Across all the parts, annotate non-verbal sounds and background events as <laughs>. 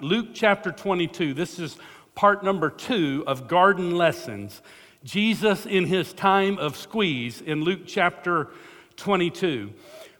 Luke chapter 22. This is part number two of garden lessons. Jesus in his time of squeeze in Luke chapter 22.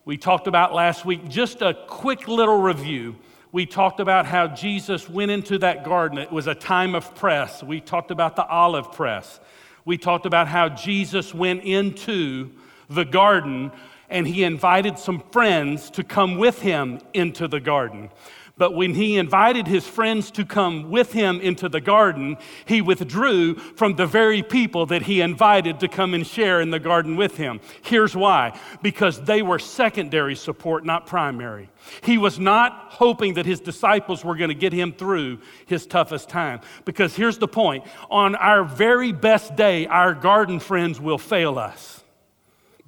We talked about last week, just a quick little review. We talked about how Jesus went into that garden. It was a time of press. We talked about the olive press. We talked about how Jesus went into the garden and he invited some friends to come with him into the garden. But when he invited his friends to come with him into the garden, he withdrew from the very people that he invited to come and share in the garden with him. Here's why because they were secondary support, not primary. He was not hoping that his disciples were going to get him through his toughest time. Because here's the point on our very best day, our garden friends will fail us.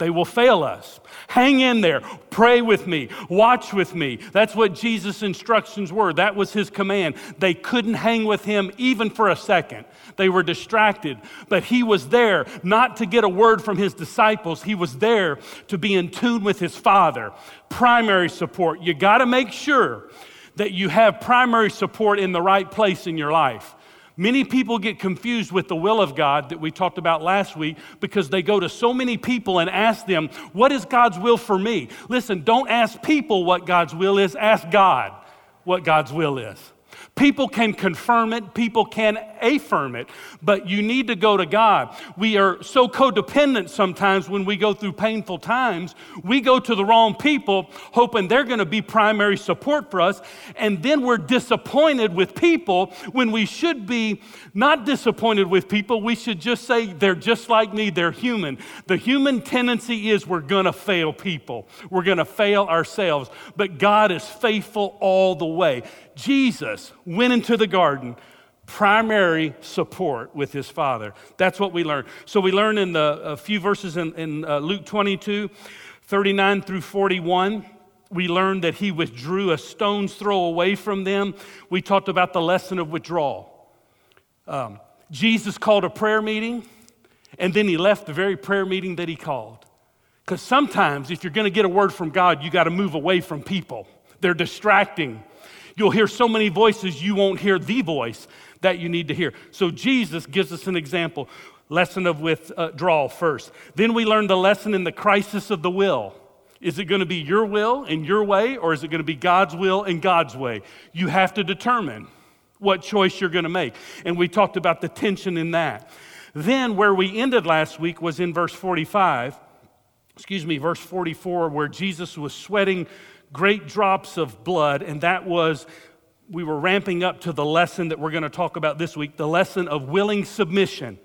They will fail us. Hang in there. Pray with me. Watch with me. That's what Jesus' instructions were. That was his command. They couldn't hang with him even for a second. They were distracted. But he was there not to get a word from his disciples, he was there to be in tune with his Father. Primary support. You got to make sure that you have primary support in the right place in your life. Many people get confused with the will of God that we talked about last week because they go to so many people and ask them, What is God's will for me? Listen, don't ask people what God's will is, ask God what God's will is. People can confirm it, people can affirm it, but you need to go to God. We are so codependent sometimes when we go through painful times. We go to the wrong people, hoping they're going to be primary support for us, and then we're disappointed with people when we should be not disappointed with people. We should just say, they're just like me, they're human. The human tendency is we're going to fail people, we're going to fail ourselves, but God is faithful all the way. Jesus went into the garden, primary support with his father. That's what we learn. So we learn in the a few verses in, in uh, Luke 22, 39 through 41 we learned that he withdrew a stone's throw away from them. We talked about the lesson of withdrawal. Um, Jesus called a prayer meeting, and then he left the very prayer meeting that he called. Because sometimes, if you're going to get a word from God, you got to move away from people. They're distracting. You'll hear so many voices, you won't hear the voice that you need to hear. So Jesus gives us an example lesson of withdrawal first. Then we learn the lesson in the crisis of the will. Is it going to be your will and your way, or is it going to be God's will and God's way? You have to determine what choice you're going to make. And we talked about the tension in that. Then, where we ended last week was in verse 45, excuse me, verse 44, where Jesus was sweating great drops of blood, and that was, we were ramping up to the lesson that we're going to talk about this week the lesson of willing submission,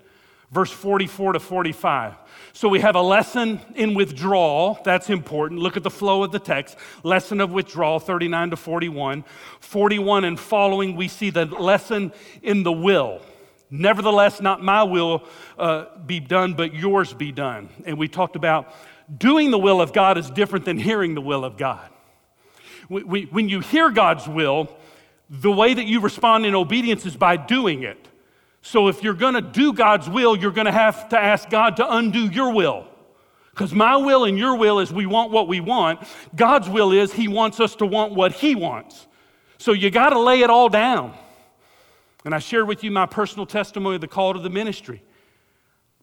verse 44 to 45. So we have a lesson in withdrawal, that's important. Look at the flow of the text. Lesson of withdrawal, 39 to 41. 41 and following, we see the lesson in the will. Nevertheless, not my will uh, be done, but yours be done. And we talked about doing the will of God is different than hearing the will of God we, when you hear God's will, the way that you respond in obedience is by doing it. So if you're going to do God's will, you're going to have to ask God to undo your will. Because my will and your will is we want what we want. God's will is He wants us to want what He wants. So you got to lay it all down. And I shared with you my personal testimony of the call to the ministry.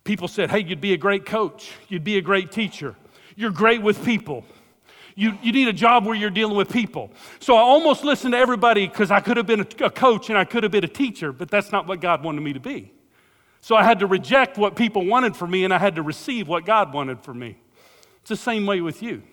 People said, hey, you'd be a great coach, you'd be a great teacher, you're great with people. You, you need a job where you're dealing with people. So I almost listened to everybody because I could have been a, a coach and I could have been a teacher, but that's not what God wanted me to be. So I had to reject what people wanted for me and I had to receive what God wanted for me. It's the same way with you.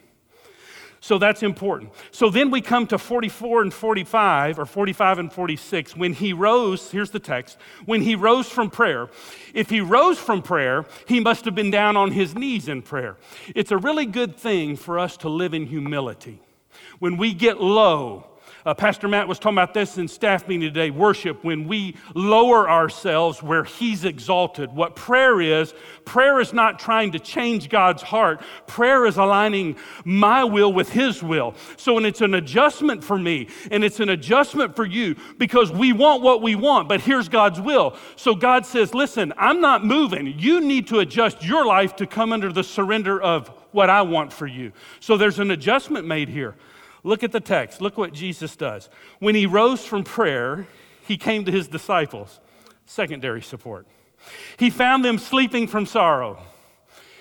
So that's important. So then we come to 44 and 45, or 45 and 46. When he rose, here's the text when he rose from prayer. If he rose from prayer, he must have been down on his knees in prayer. It's a really good thing for us to live in humility. When we get low, uh, Pastor Matt was talking about this in staff meeting today worship, when we lower ourselves where He's exalted. What prayer is, prayer is not trying to change God's heart, prayer is aligning my will with His will. So, and it's an adjustment for me, and it's an adjustment for you because we want what we want, but here's God's will. So, God says, Listen, I'm not moving. You need to adjust your life to come under the surrender of what I want for you. So, there's an adjustment made here. Look at the text. Look what Jesus does. When he rose from prayer, he came to his disciples. Secondary support. He found them sleeping from sorrow.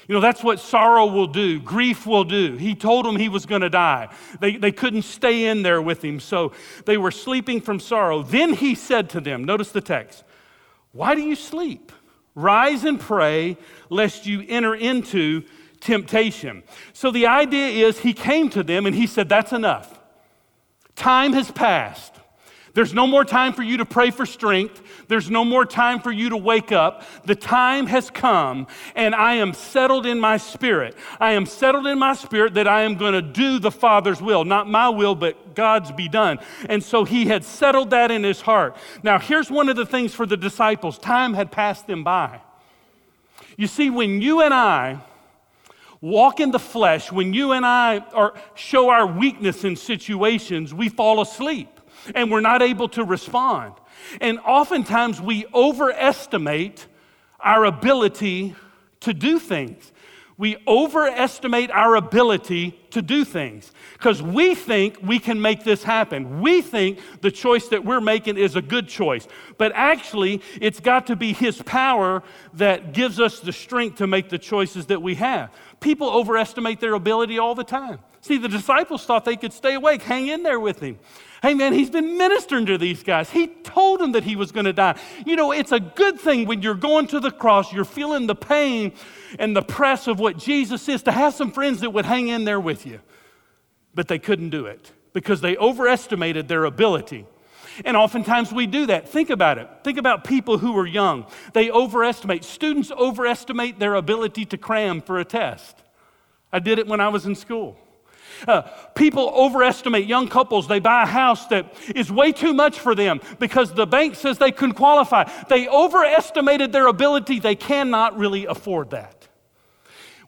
You know, that's what sorrow will do, grief will do. He told them he was going to die. They, they couldn't stay in there with him, so they were sleeping from sorrow. Then he said to them, notice the text, Why do you sleep? Rise and pray, lest you enter into temptation. So the idea is he came to them and he said, That's enough. Time has passed. There's no more time for you to pray for strength. There's no more time for you to wake up. The time has come, and I am settled in my spirit. I am settled in my spirit that I am going to do the Father's will. Not my will, but God's be done. And so he had settled that in his heart. Now, here's one of the things for the disciples time had passed them by. You see, when you and I walk in the flesh, when you and I are, show our weakness in situations, we fall asleep and we're not able to respond. And oftentimes we overestimate our ability to do things. We overestimate our ability to do things because we think we can make this happen. We think the choice that we're making is a good choice. But actually, it's got to be His power that gives us the strength to make the choices that we have. People overestimate their ability all the time. See, the disciples thought they could stay awake, hang in there with Him. Hey, man, he's been ministering to these guys. He told them that he was going to die. You know, it's a good thing when you're going to the cross, you're feeling the pain and the press of what Jesus is, to have some friends that would hang in there with you. But they couldn't do it because they overestimated their ability. And oftentimes we do that. Think about it. Think about people who are young. They overestimate, students overestimate their ability to cram for a test. I did it when I was in school. Uh, people overestimate young couples. They buy a house that is way too much for them because the bank says they couldn't qualify. They overestimated their ability. They cannot really afford that.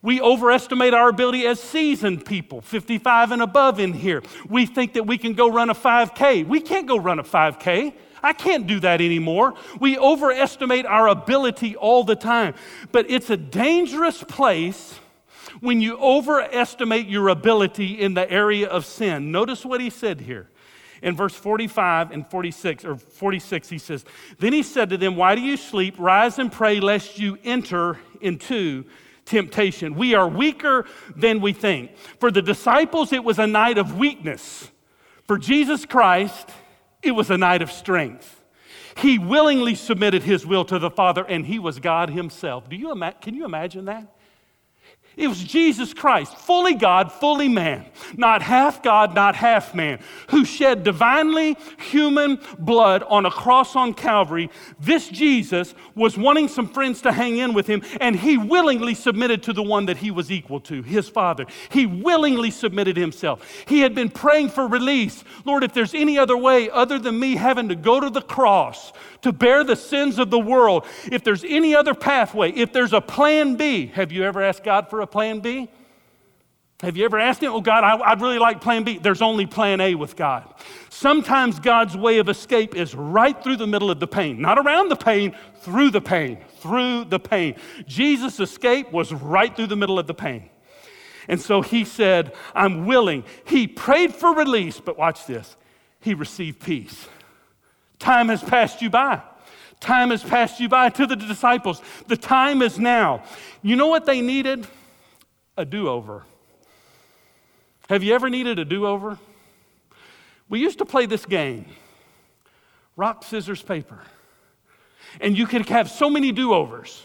We overestimate our ability as seasoned people, 55 and above in here. We think that we can go run a 5K. We can't go run a 5K. I can't do that anymore. We overestimate our ability all the time. But it's a dangerous place when you overestimate your ability in the area of sin. Notice what he said here. In verse 45 and 46, or 46, he says, Then he said to them, Why do you sleep? Rise and pray, lest you enter into temptation. We are weaker than we think. For the disciples, it was a night of weakness. For Jesus Christ, it was a night of strength. He willingly submitted his will to the Father, and he was God himself. Do you ima- can you imagine that? It was Jesus Christ, fully God, fully man, not half God, not half man, who shed divinely human blood on a cross on Calvary. This Jesus was wanting some friends to hang in with him, and he willingly submitted to the one that he was equal to, his Father. He willingly submitted himself. He had been praying for release. Lord, if there's any other way other than me having to go to the cross to bear the sins of the world, if there's any other pathway, if there's a plan B, have you ever asked God for a plan B? Have you ever asked him, oh God, I, would really like plan B? There's only plan A with God. Sometimes God's way of escape is right through the middle of the pain, not around the pain, through the pain, through the pain. Jesus' escape was right through the middle of the pain. And so he said, I'm willing. He prayed for release, but watch this. He received peace. Time has passed you by. Time has passed you by to the disciples. The time is now. You know what they needed? A do over. Have you ever needed a do over? We used to play this game rock, scissors, paper. And you could have so many do overs.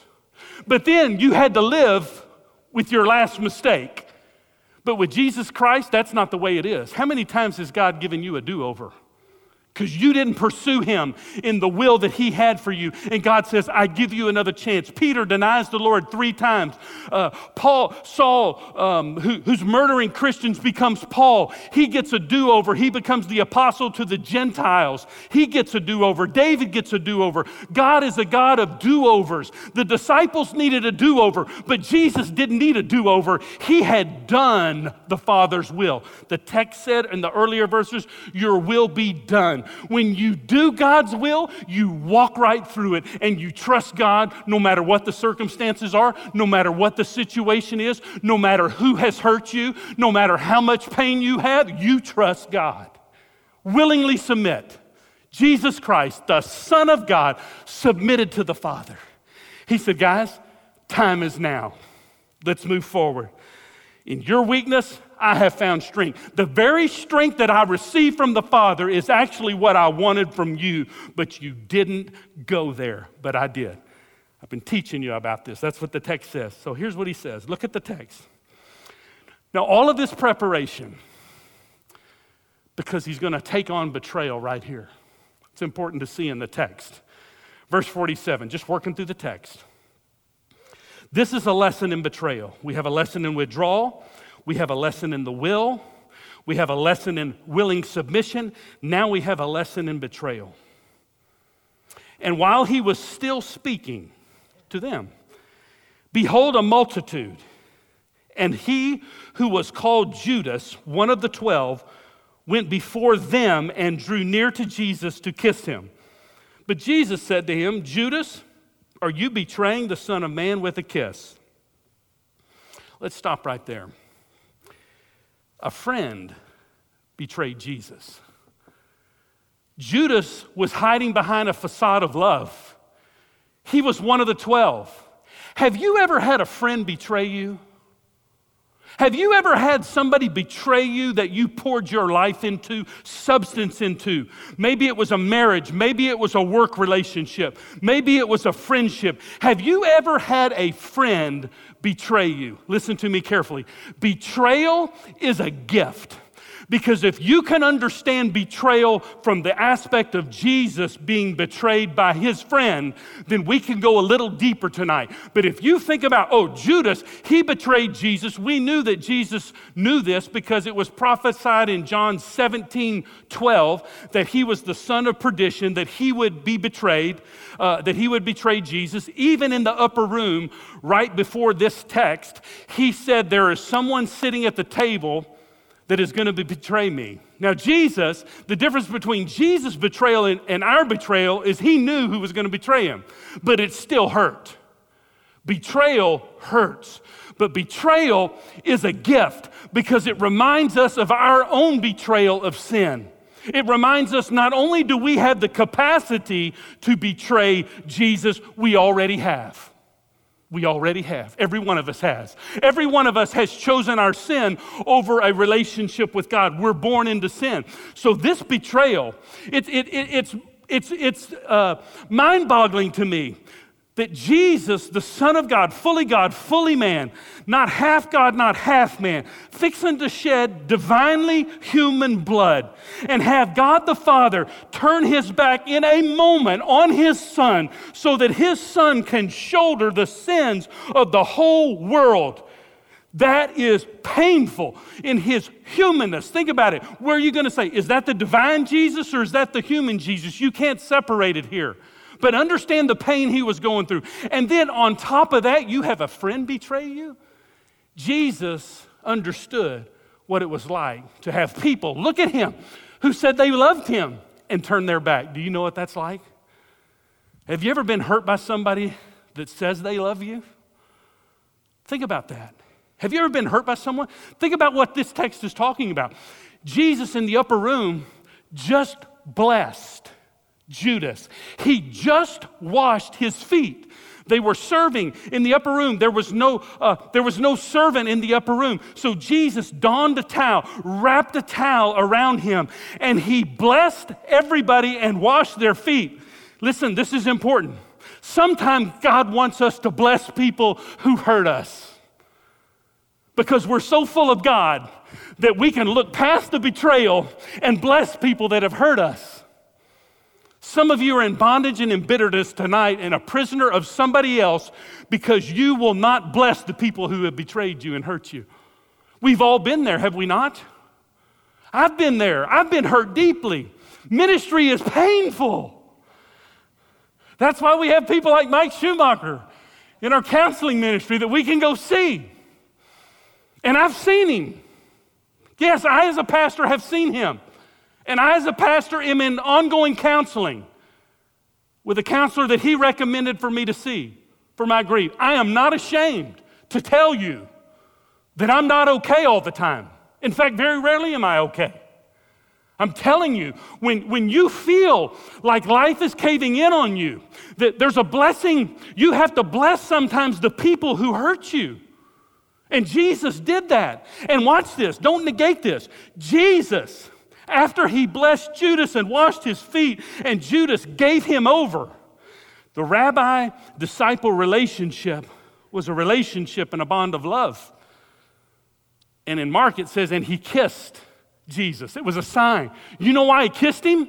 But then you had to live with your last mistake. But with Jesus Christ, that's not the way it is. How many times has God given you a do over? Because you didn't pursue him in the will that he had for you. And God says, I give you another chance. Peter denies the Lord three times. Uh, Paul, Saul, um, who, who's murdering Christians, becomes Paul. He gets a do over. He becomes the apostle to the Gentiles. He gets a do over. David gets a do over. God is a God of do overs. The disciples needed a do over, but Jesus didn't need a do over. He had done the Father's will. The text said in the earlier verses, Your will be done. When you do God's will, you walk right through it and you trust God no matter what the circumstances are, no matter what the situation is, no matter who has hurt you, no matter how much pain you have, you trust God. Willingly submit. Jesus Christ, the Son of God, submitted to the Father. He said, Guys, time is now. Let's move forward. In your weakness, I have found strength. The very strength that I received from the Father is actually what I wanted from you, but you didn't go there, but I did. I've been teaching you about this. That's what the text says. So here's what he says look at the text. Now, all of this preparation, because he's going to take on betrayal right here. It's important to see in the text. Verse 47, just working through the text. This is a lesson in betrayal. We have a lesson in withdrawal, we have a lesson in the will, we have a lesson in willing submission. Now we have a lesson in betrayal. And while he was still speaking to them, behold, a multitude, and he who was called Judas, one of the twelve, went before them and drew near to Jesus to kiss him. But Jesus said to him, Judas, are you betraying the Son of Man with a kiss? Let's stop right there. A friend betrayed Jesus. Judas was hiding behind a facade of love. He was one of the 12. Have you ever had a friend betray you? Have you ever had somebody betray you that you poured your life into, substance into? Maybe it was a marriage, maybe it was a work relationship, maybe it was a friendship. Have you ever had a friend betray you? Listen to me carefully. Betrayal is a gift. Because if you can understand betrayal from the aspect of Jesus being betrayed by his friend, then we can go a little deeper tonight. But if you think about, oh, Judas, he betrayed Jesus, we knew that Jesus knew this because it was prophesied in John 17 12 that he was the son of perdition, that he would be betrayed, uh, that he would betray Jesus. Even in the upper room, right before this text, he said, There is someone sitting at the table that is going to betray me. Now, Jesus, the difference between Jesus' betrayal and, and our betrayal is he knew who was going to betray him, but it still hurt. Betrayal hurts, but betrayal is a gift because it reminds us of our own betrayal of sin. It reminds us not only do we have the capacity to betray Jesus, we already have. We already have. Every one of us has. Every one of us has chosen our sin over a relationship with God. We're born into sin. So this betrayal, it, it, it, it's, it's, it's uh, mind boggling to me that Jesus, the Son of God, fully God, fully man, not half God, not half man, fixing to shed divinely human blood and have God the Father turn his back in a moment on his Son so that his Son can shoulder the sins of the whole world. That is painful in his humanness. Think about it. Where are you going to say, is that the divine Jesus or is that the human Jesus? You can't separate it here but understand the pain he was going through. And then on top of that, you have a friend betray you. Jesus understood what it was like to have people look at him who said they loved him and turn their back. Do you know what that's like? Have you ever been hurt by somebody that says they love you? Think about that. Have you ever been hurt by someone? Think about what this text is talking about. Jesus in the upper room just blessed Judas. He just washed his feet. They were serving in the upper room. There was no, uh, there was no servant in the upper room. So Jesus donned a towel, wrapped a towel around him, and he blessed everybody and washed their feet. Listen, this is important. Sometimes God wants us to bless people who hurt us because we're so full of God that we can look past the betrayal and bless people that have hurt us. Some of you are in bondage and in bitterness tonight and a prisoner of somebody else because you will not bless the people who have betrayed you and hurt you. We've all been there, have we not? I've been there. I've been hurt deeply. Ministry is painful. That's why we have people like Mike Schumacher in our counseling ministry that we can go see. And I've seen him. Yes, I, as a pastor, have seen him. And I, as a pastor, am in ongoing counseling with a counselor that he recommended for me to see for my grief. I am not ashamed to tell you that I'm not okay all the time. In fact, very rarely am I okay. I'm telling you, when, when you feel like life is caving in on you, that there's a blessing, you have to bless sometimes the people who hurt you. And Jesus did that. And watch this, don't negate this. Jesus, after he blessed Judas and washed his feet, and Judas gave him over, the rabbi disciple relationship was a relationship and a bond of love. And in Mark it says, and he kissed Jesus. It was a sign. You know why he kissed him?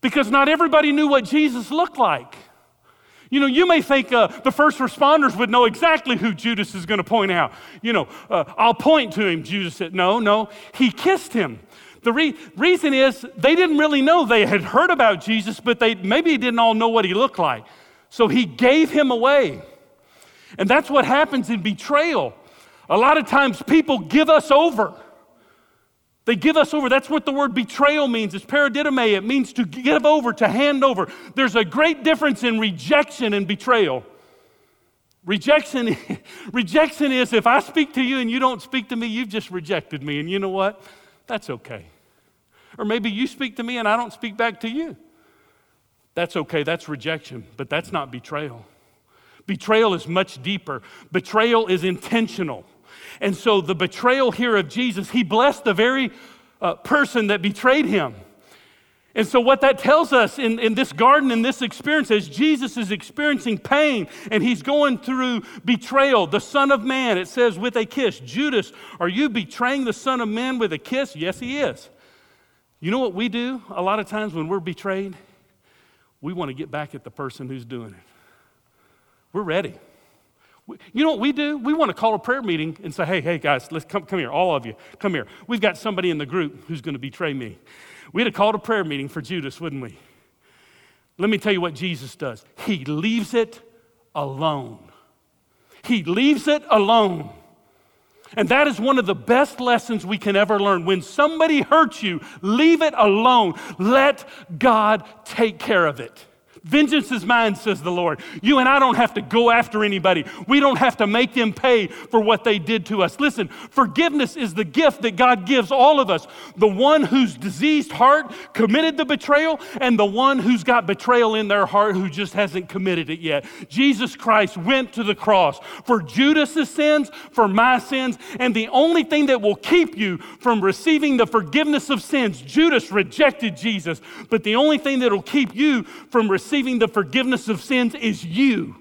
Because not everybody knew what Jesus looked like. You know, you may think uh, the first responders would know exactly who Judas is going to point out. You know, uh, I'll point to him. Judas said, No, no. He kissed him. The re- reason is they didn't really know. They had heard about Jesus, but they maybe didn't all know what he looked like. So he gave him away. And that's what happens in betrayal. A lot of times people give us over. They give us over. That's what the word betrayal means. It's paradidomi. It means to give over, to hand over. There's a great difference in rejection and betrayal. Rejection, <laughs> rejection is if I speak to you and you don't speak to me, you've just rejected me. And you know what? That's okay. Or maybe you speak to me and I don't speak back to you. That's okay. That's rejection, but that's not betrayal. Betrayal is much deeper. Betrayal is intentional. And so the betrayal here of Jesus, he blessed the very uh, person that betrayed him. And so, what that tells us in, in this garden, in this experience, is Jesus is experiencing pain and he's going through betrayal. The Son of Man, it says, with a kiss. Judas, are you betraying the Son of Man with a kiss? Yes, he is. You know what we do a lot of times when we're betrayed? We want to get back at the person who's doing it. We're ready. You know what we do? We want to call a prayer meeting and say, hey, hey, guys, let's come, come here, all of you, come here. We've got somebody in the group who's going to betray me. We'd have called a prayer meeting for Judas, wouldn't we? Let me tell you what Jesus does. He leaves it alone. He leaves it alone. And that is one of the best lessons we can ever learn. When somebody hurts you, leave it alone. Let God take care of it. Vengeance is mine, says the Lord. You and I don't have to go after anybody. We don't have to make them pay for what they did to us. Listen, forgiveness is the gift that God gives all of us. The one whose diseased heart committed the betrayal, and the one who's got betrayal in their heart who just hasn't committed it yet. Jesus Christ went to the cross for Judas's sins, for my sins, and the only thing that will keep you from receiving the forgiveness of sins, Judas rejected Jesus, but the only thing that will keep you from receiving receiving the forgiveness of sins is you.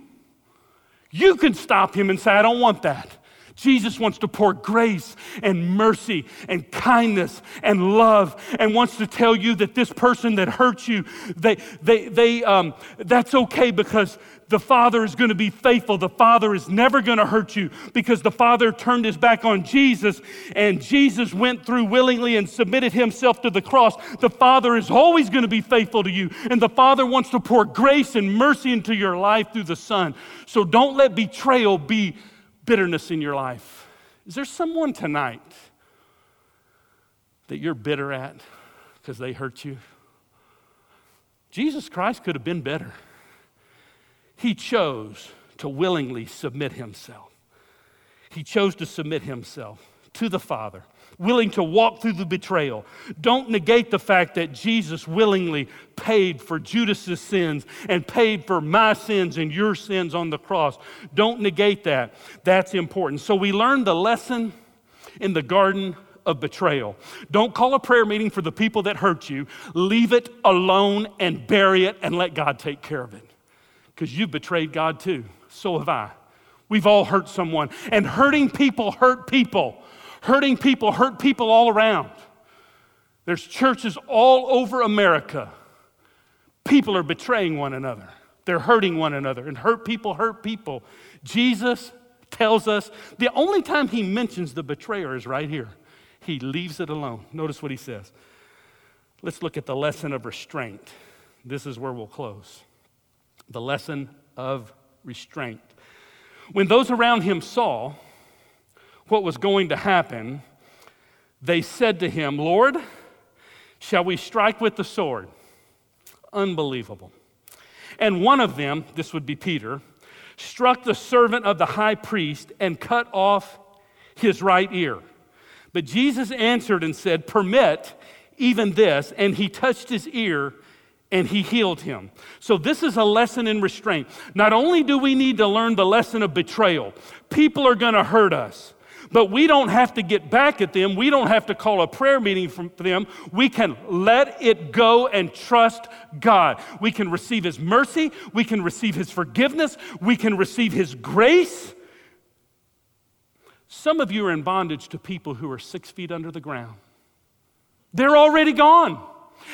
You can stop him and say, I don't want that. Jesus wants to pour grace and mercy and kindness and love and wants to tell you that this person that hurts you, they, they, they, um, that's okay because the Father is going to be faithful. The Father is never going to hurt you because the Father turned his back on Jesus and Jesus went through willingly and submitted himself to the cross. The Father is always going to be faithful to you, and the Father wants to pour grace and mercy into your life through the Son. So don't let betrayal be bitterness in your life. Is there someone tonight that you're bitter at because they hurt you? Jesus Christ could have been better. He chose to willingly submit himself. He chose to submit himself to the Father, willing to walk through the betrayal. Don't negate the fact that Jesus willingly paid for Judas's sins and paid for my sins and your sins on the cross. Don't negate that. That's important. So we learned the lesson in the garden of betrayal. Don't call a prayer meeting for the people that hurt you. Leave it alone and bury it and let God take care of it because you've betrayed God too. So have I. We've all hurt someone. And hurting people hurt people. Hurting people hurt people all around. There's churches all over America. People are betraying one another. They're hurting one another. And hurt people hurt people. Jesus tells us the only time he mentions the betrayer is right here. He leaves it alone. Notice what he says. Let's look at the lesson of restraint. This is where we'll close the lesson of restraint. When those around him saw what was going to happen, they said to him, Lord, Shall we strike with the sword? Unbelievable. And one of them, this would be Peter, struck the servant of the high priest and cut off his right ear. But Jesus answered and said, Permit even this. And he touched his ear and he healed him. So, this is a lesson in restraint. Not only do we need to learn the lesson of betrayal, people are going to hurt us. But we don't have to get back at them. We don't have to call a prayer meeting for them. We can let it go and trust God. We can receive His mercy. We can receive His forgiveness. We can receive His grace. Some of you are in bondage to people who are six feet under the ground. They're already gone.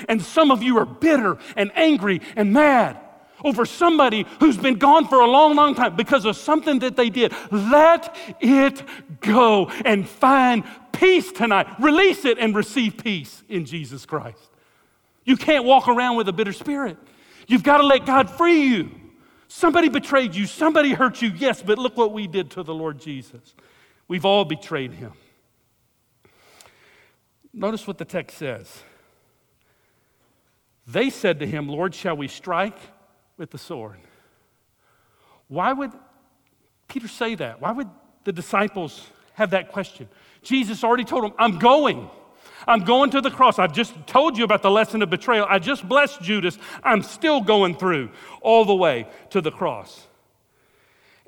And some of you are bitter and angry and mad over somebody who's been gone for a long, long time because of something that they did. Let it go and find peace tonight. Release it and receive peace in Jesus Christ. You can't walk around with a bitter spirit. You've got to let God free you. Somebody betrayed you, somebody hurt you, yes, but look what we did to the Lord Jesus. We've all betrayed him. Notice what the text says. They said to him, Lord, shall we strike? With the sword. Why would Peter say that? Why would the disciples have that question? Jesus already told them, I'm going. I'm going to the cross. I've just told you about the lesson of betrayal. I just blessed Judas. I'm still going through all the way to the cross.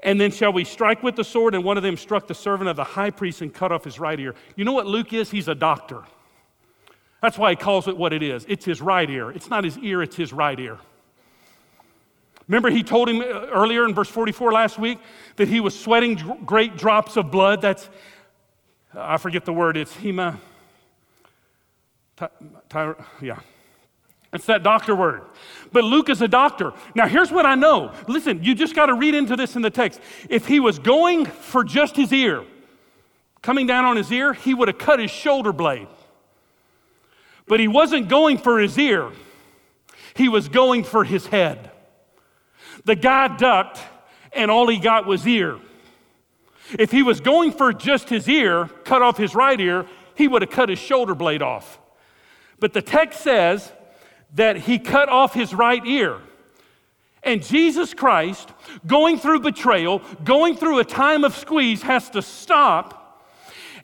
And then shall we strike with the sword? And one of them struck the servant of the high priest and cut off his right ear. You know what Luke is? He's a doctor. That's why he calls it what it is. It's his right ear. It's not his ear, it's his right ear. Remember, he told him uh, earlier in verse 44 last week that he was sweating great drops of blood. That's, I forget the word, it's hema. Ty, ty, yeah. It's that doctor word. But Luke is a doctor. Now, here's what I know. Listen, you just got to read into this in the text. If he was going for just his ear, coming down on his ear, he would have cut his shoulder blade. But he wasn't going for his ear, he was going for his head. The guy ducked, and all he got was ear. If he was going for just his ear, cut off his right ear, he would have cut his shoulder blade off. But the text says that he cut off his right ear. And Jesus Christ, going through betrayal, going through a time of squeeze, has to stop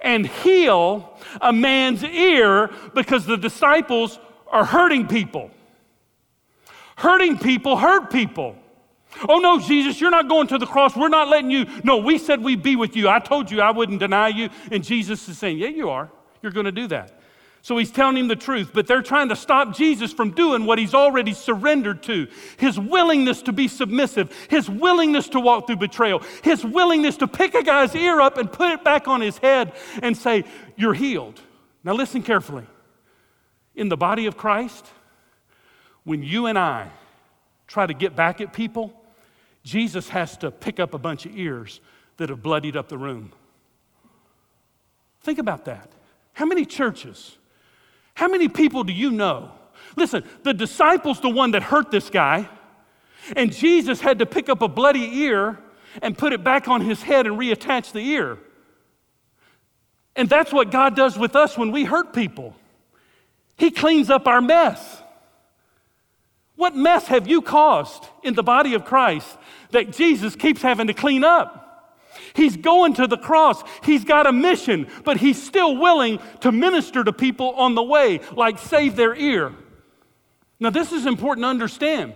and heal a man's ear because the disciples are hurting people. Hurting people hurt people. Oh, no, Jesus, you're not going to the cross. We're not letting you. No, we said we'd be with you. I told you I wouldn't deny you. And Jesus is saying, Yeah, you are. You're going to do that. So he's telling him the truth, but they're trying to stop Jesus from doing what he's already surrendered to his willingness to be submissive, his willingness to walk through betrayal, his willingness to pick a guy's ear up and put it back on his head and say, You're healed. Now, listen carefully. In the body of Christ, when you and I try to get back at people, Jesus has to pick up a bunch of ears that have bloodied up the room. Think about that. How many churches, how many people do you know? Listen, the disciples, the one that hurt this guy, and Jesus had to pick up a bloody ear and put it back on his head and reattach the ear. And that's what God does with us when we hurt people. He cleans up our mess. What mess have you caused in the body of Christ that Jesus keeps having to clean up? He's going to the cross. He's got a mission, but he's still willing to minister to people on the way, like save their ear. Now, this is important to understand.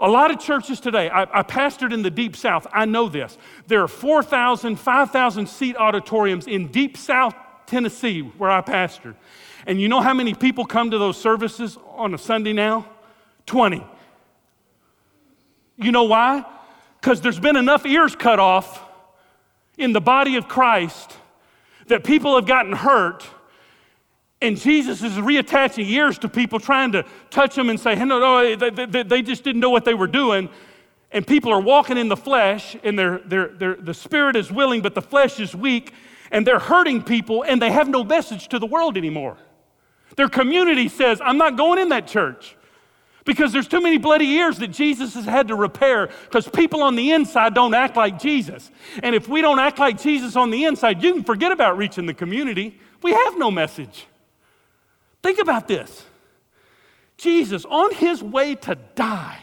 A lot of churches today, I, I pastored in the Deep South, I know this. There are 4,000, 5,000 seat auditoriums in Deep South Tennessee where I pastored. And you know how many people come to those services on a Sunday now? 20. You know why? Because there's been enough ears cut off in the body of Christ that people have gotten hurt. And Jesus is reattaching ears to people, trying to touch them and say, hey, no, no, they, they, they just didn't know what they were doing. And people are walking in the flesh, and they're, they're, they're, the spirit is willing, but the flesh is weak, and they're hurting people, and they have no message to the world anymore. Their community says, I'm not going in that church because there's too many bloody ears that Jesus has had to repair because people on the inside don't act like Jesus. And if we don't act like Jesus on the inside, you can forget about reaching the community. We have no message. Think about this. Jesus, on his way to die,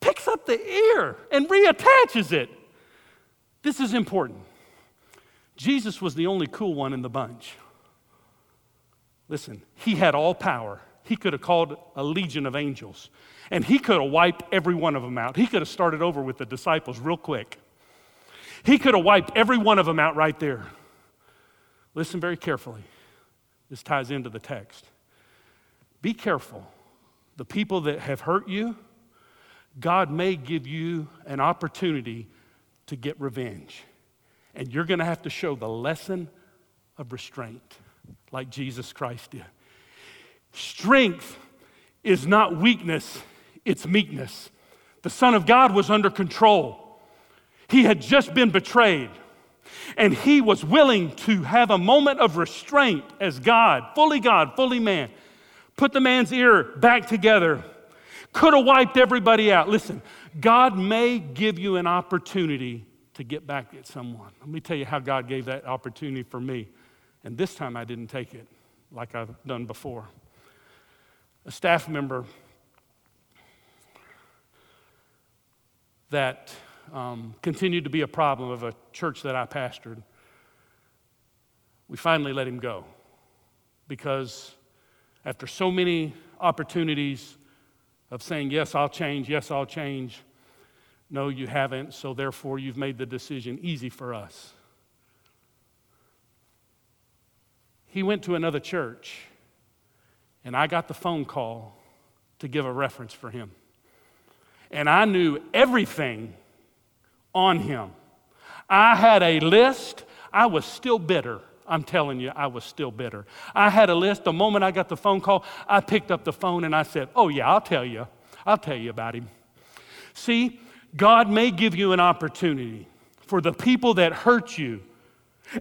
picks up the ear and reattaches it. This is important. Jesus was the only cool one in the bunch. Listen, he had all power. He could have called a legion of angels, and he could have wiped every one of them out. He could have started over with the disciples real quick. He could have wiped every one of them out right there. Listen very carefully. This ties into the text. Be careful. The people that have hurt you, God may give you an opportunity to get revenge. And you're going to have to show the lesson of restraint, like Jesus Christ did. Strength is not weakness, it's meekness. The Son of God was under control. He had just been betrayed, and he was willing to have a moment of restraint as God, fully God, fully man. Put the man's ear back together. Could have wiped everybody out. Listen, God may give you an opportunity to get back at someone. Let me tell you how God gave that opportunity for me. And this time I didn't take it like I've done before. A staff member that um, continued to be a problem of a church that I pastored, we finally let him go because after so many opportunities of saying, Yes, I'll change, yes, I'll change, no, you haven't, so therefore you've made the decision easy for us. He went to another church, and I got the phone call to give a reference for him. And I knew everything on him. I had a list, I was still bitter. I'm telling you, I was still bitter. I had a list. The moment I got the phone call, I picked up the phone and I said, Oh, yeah, I'll tell you. I'll tell you about him. See, God may give you an opportunity for the people that hurt you.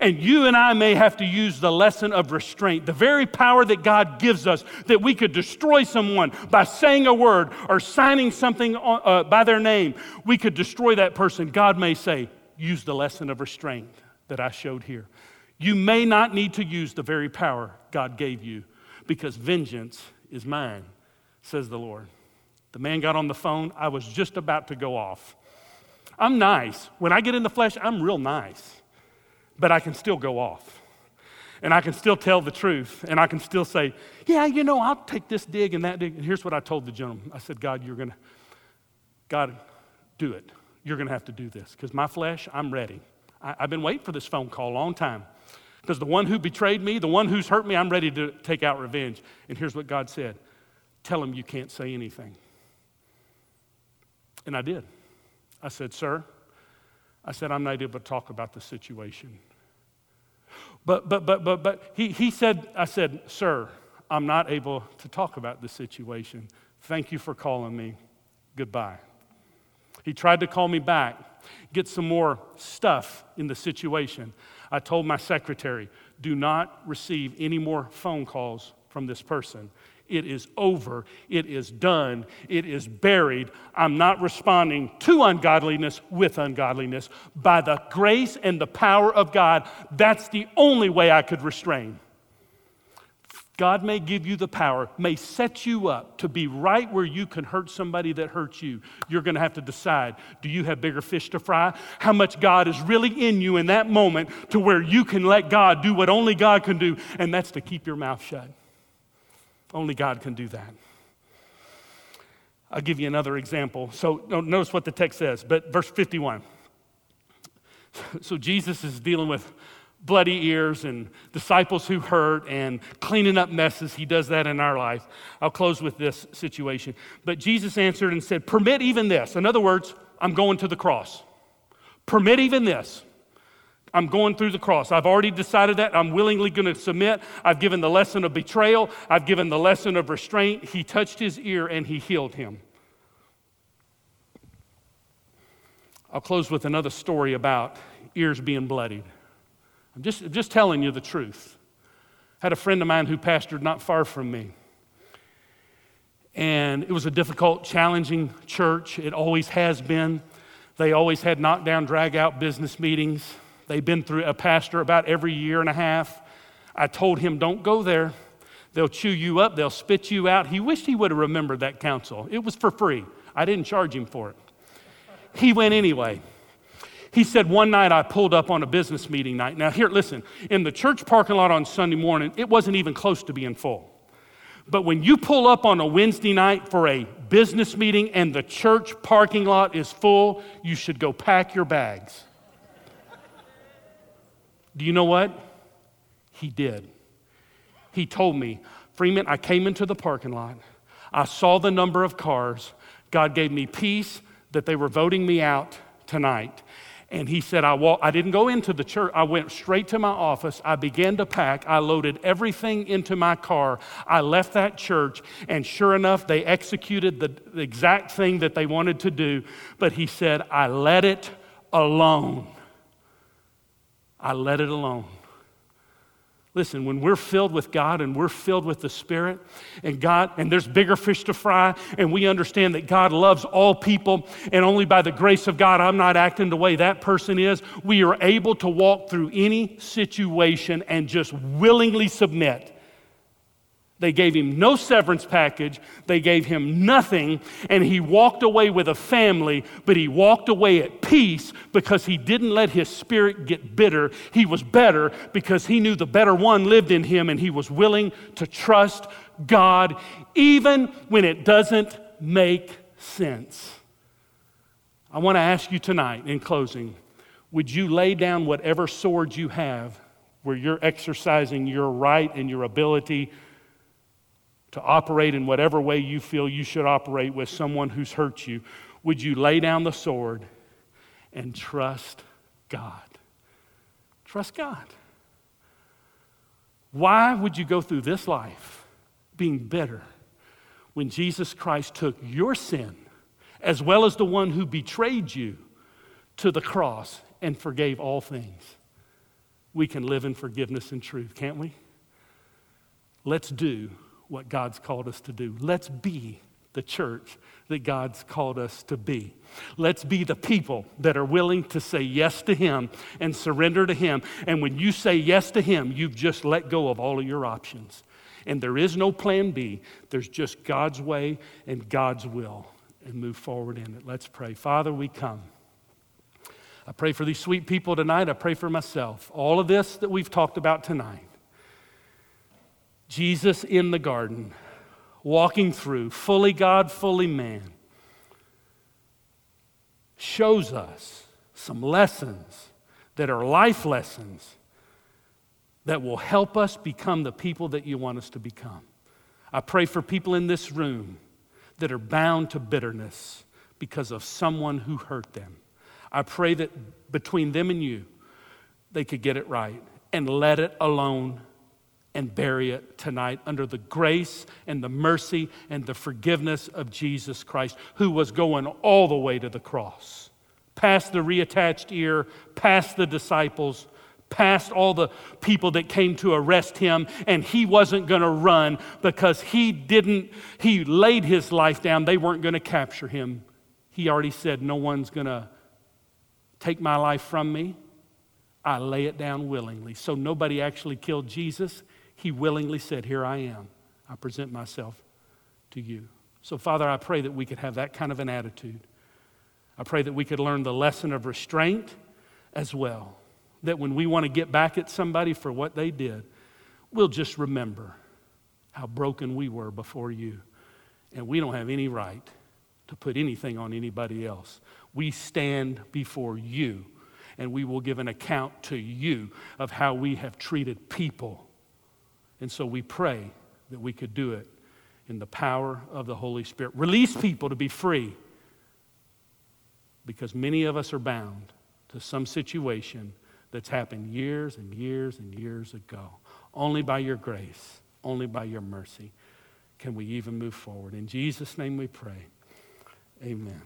And you and I may have to use the lesson of restraint, the very power that God gives us that we could destroy someone by saying a word or signing something uh, by their name. We could destroy that person. God may say, use the lesson of restraint that I showed here. You may not need to use the very power God gave you because vengeance is mine, says the Lord. The man got on the phone. I was just about to go off. I'm nice. When I get in the flesh, I'm real nice. But I can still go off. And I can still tell the truth. And I can still say, yeah, you know, I'll take this dig and that dig. And here's what I told the gentleman I said, God, you're going to, God, do it. You're going to have to do this. Because my flesh, I'm ready. I, I've been waiting for this phone call a long time. Because the one who betrayed me, the one who's hurt me, I'm ready to take out revenge. And here's what God said Tell him you can't say anything. And I did. I said, Sir, I said, I'm not able to talk about the situation. But, but, but, but, but, he, he said, I said, Sir, I'm not able to talk about the situation. Thank you for calling me. Goodbye. He tried to call me back, get some more stuff in the situation. I told my secretary, do not receive any more phone calls from this person. It is over. It is done. It is buried. I'm not responding to ungodliness with ungodliness. By the grace and the power of God, that's the only way I could restrain. God may give you the power, may set you up to be right where you can hurt somebody that hurts you. You're going to have to decide do you have bigger fish to fry? How much God is really in you in that moment to where you can let God do what only God can do, and that's to keep your mouth shut. Only God can do that. I'll give you another example. So notice what the text says, but verse 51. So Jesus is dealing with bloody ears and disciples who hurt and cleaning up messes. He does that in our life. I'll close with this situation. But Jesus answered and said, Permit even this. In other words, I'm going to the cross. Permit even this. I'm going through the cross. I've already decided that. I'm willingly going to submit. I've given the lesson of betrayal. I've given the lesson of restraint. He touched his ear and he healed him. I'll close with another story about ears being bloodied. I'm just, just telling you the truth. I had a friend of mine who pastored not far from me. And it was a difficult, challenging church. It always has been. They always had knockdown, drag out business meetings. They've been through a pastor about every year and a half. I told him, don't go there. They'll chew you up, they'll spit you out. He wished he would have remembered that counsel. It was for free, I didn't charge him for it. He went anyway. He said, One night I pulled up on a business meeting night. Now, here, listen, in the church parking lot on Sunday morning, it wasn't even close to being full. But when you pull up on a Wednesday night for a business meeting and the church parking lot is full, you should go pack your bags. Do you know what? He did. He told me, Freeman, I came into the parking lot. I saw the number of cars. God gave me peace that they were voting me out tonight. And he said, I, walk, I didn't go into the church. I went straight to my office. I began to pack. I loaded everything into my car. I left that church. And sure enough, they executed the, the exact thing that they wanted to do. But he said, I let it alone. I let it alone. Listen, when we're filled with God and we're filled with the Spirit, and God, and there's bigger fish to fry, and we understand that God loves all people, and only by the grace of God, I'm not acting the way that person is, we are able to walk through any situation and just willingly submit they gave him no severance package. They gave him nothing. And he walked away with a family, but he walked away at peace because he didn't let his spirit get bitter. He was better because he knew the better one lived in him and he was willing to trust God even when it doesn't make sense. I want to ask you tonight in closing would you lay down whatever sword you have where you're exercising your right and your ability? To operate in whatever way you feel you should operate with someone who's hurt you, would you lay down the sword and trust God? Trust God. Why would you go through this life being bitter when Jesus Christ took your sin, as well as the one who betrayed you, to the cross and forgave all things? We can live in forgiveness and truth, can't we? Let's do what God's called us to do. Let's be the church that God's called us to be. Let's be the people that are willing to say yes to Him and surrender to Him. And when you say yes to Him, you've just let go of all of your options. And there is no plan B, there's just God's way and God's will, and move forward in it. Let's pray. Father, we come. I pray for these sweet people tonight. I pray for myself. All of this that we've talked about tonight. Jesus in the garden, walking through, fully God, fully man, shows us some lessons that are life lessons that will help us become the people that you want us to become. I pray for people in this room that are bound to bitterness because of someone who hurt them. I pray that between them and you, they could get it right and let it alone and bury it tonight under the grace and the mercy and the forgiveness of Jesus Christ, who was going all the way to the cross, past the reattached ear, past the disciples, past all the people that came to arrest him, and he wasn't going to run because he didn't, he laid his life down. They weren't going to capture him. He already said, No one's going to take my life from me. I lay it down willingly. So nobody actually killed Jesus. He willingly said, Here I am. I present myself to you. So, Father, I pray that we could have that kind of an attitude. I pray that we could learn the lesson of restraint as well. That when we want to get back at somebody for what they did, we'll just remember how broken we were before you. And we don't have any right to put anything on anybody else. We stand before you, and we will give an account to you of how we have treated people and so we pray that we could do it in the power of the Holy Spirit. Release people to be free because many of us are bound to some situation that's happened years and years and years ago. Only by your grace, only by your mercy can we even move forward. In Jesus' name we pray. Amen.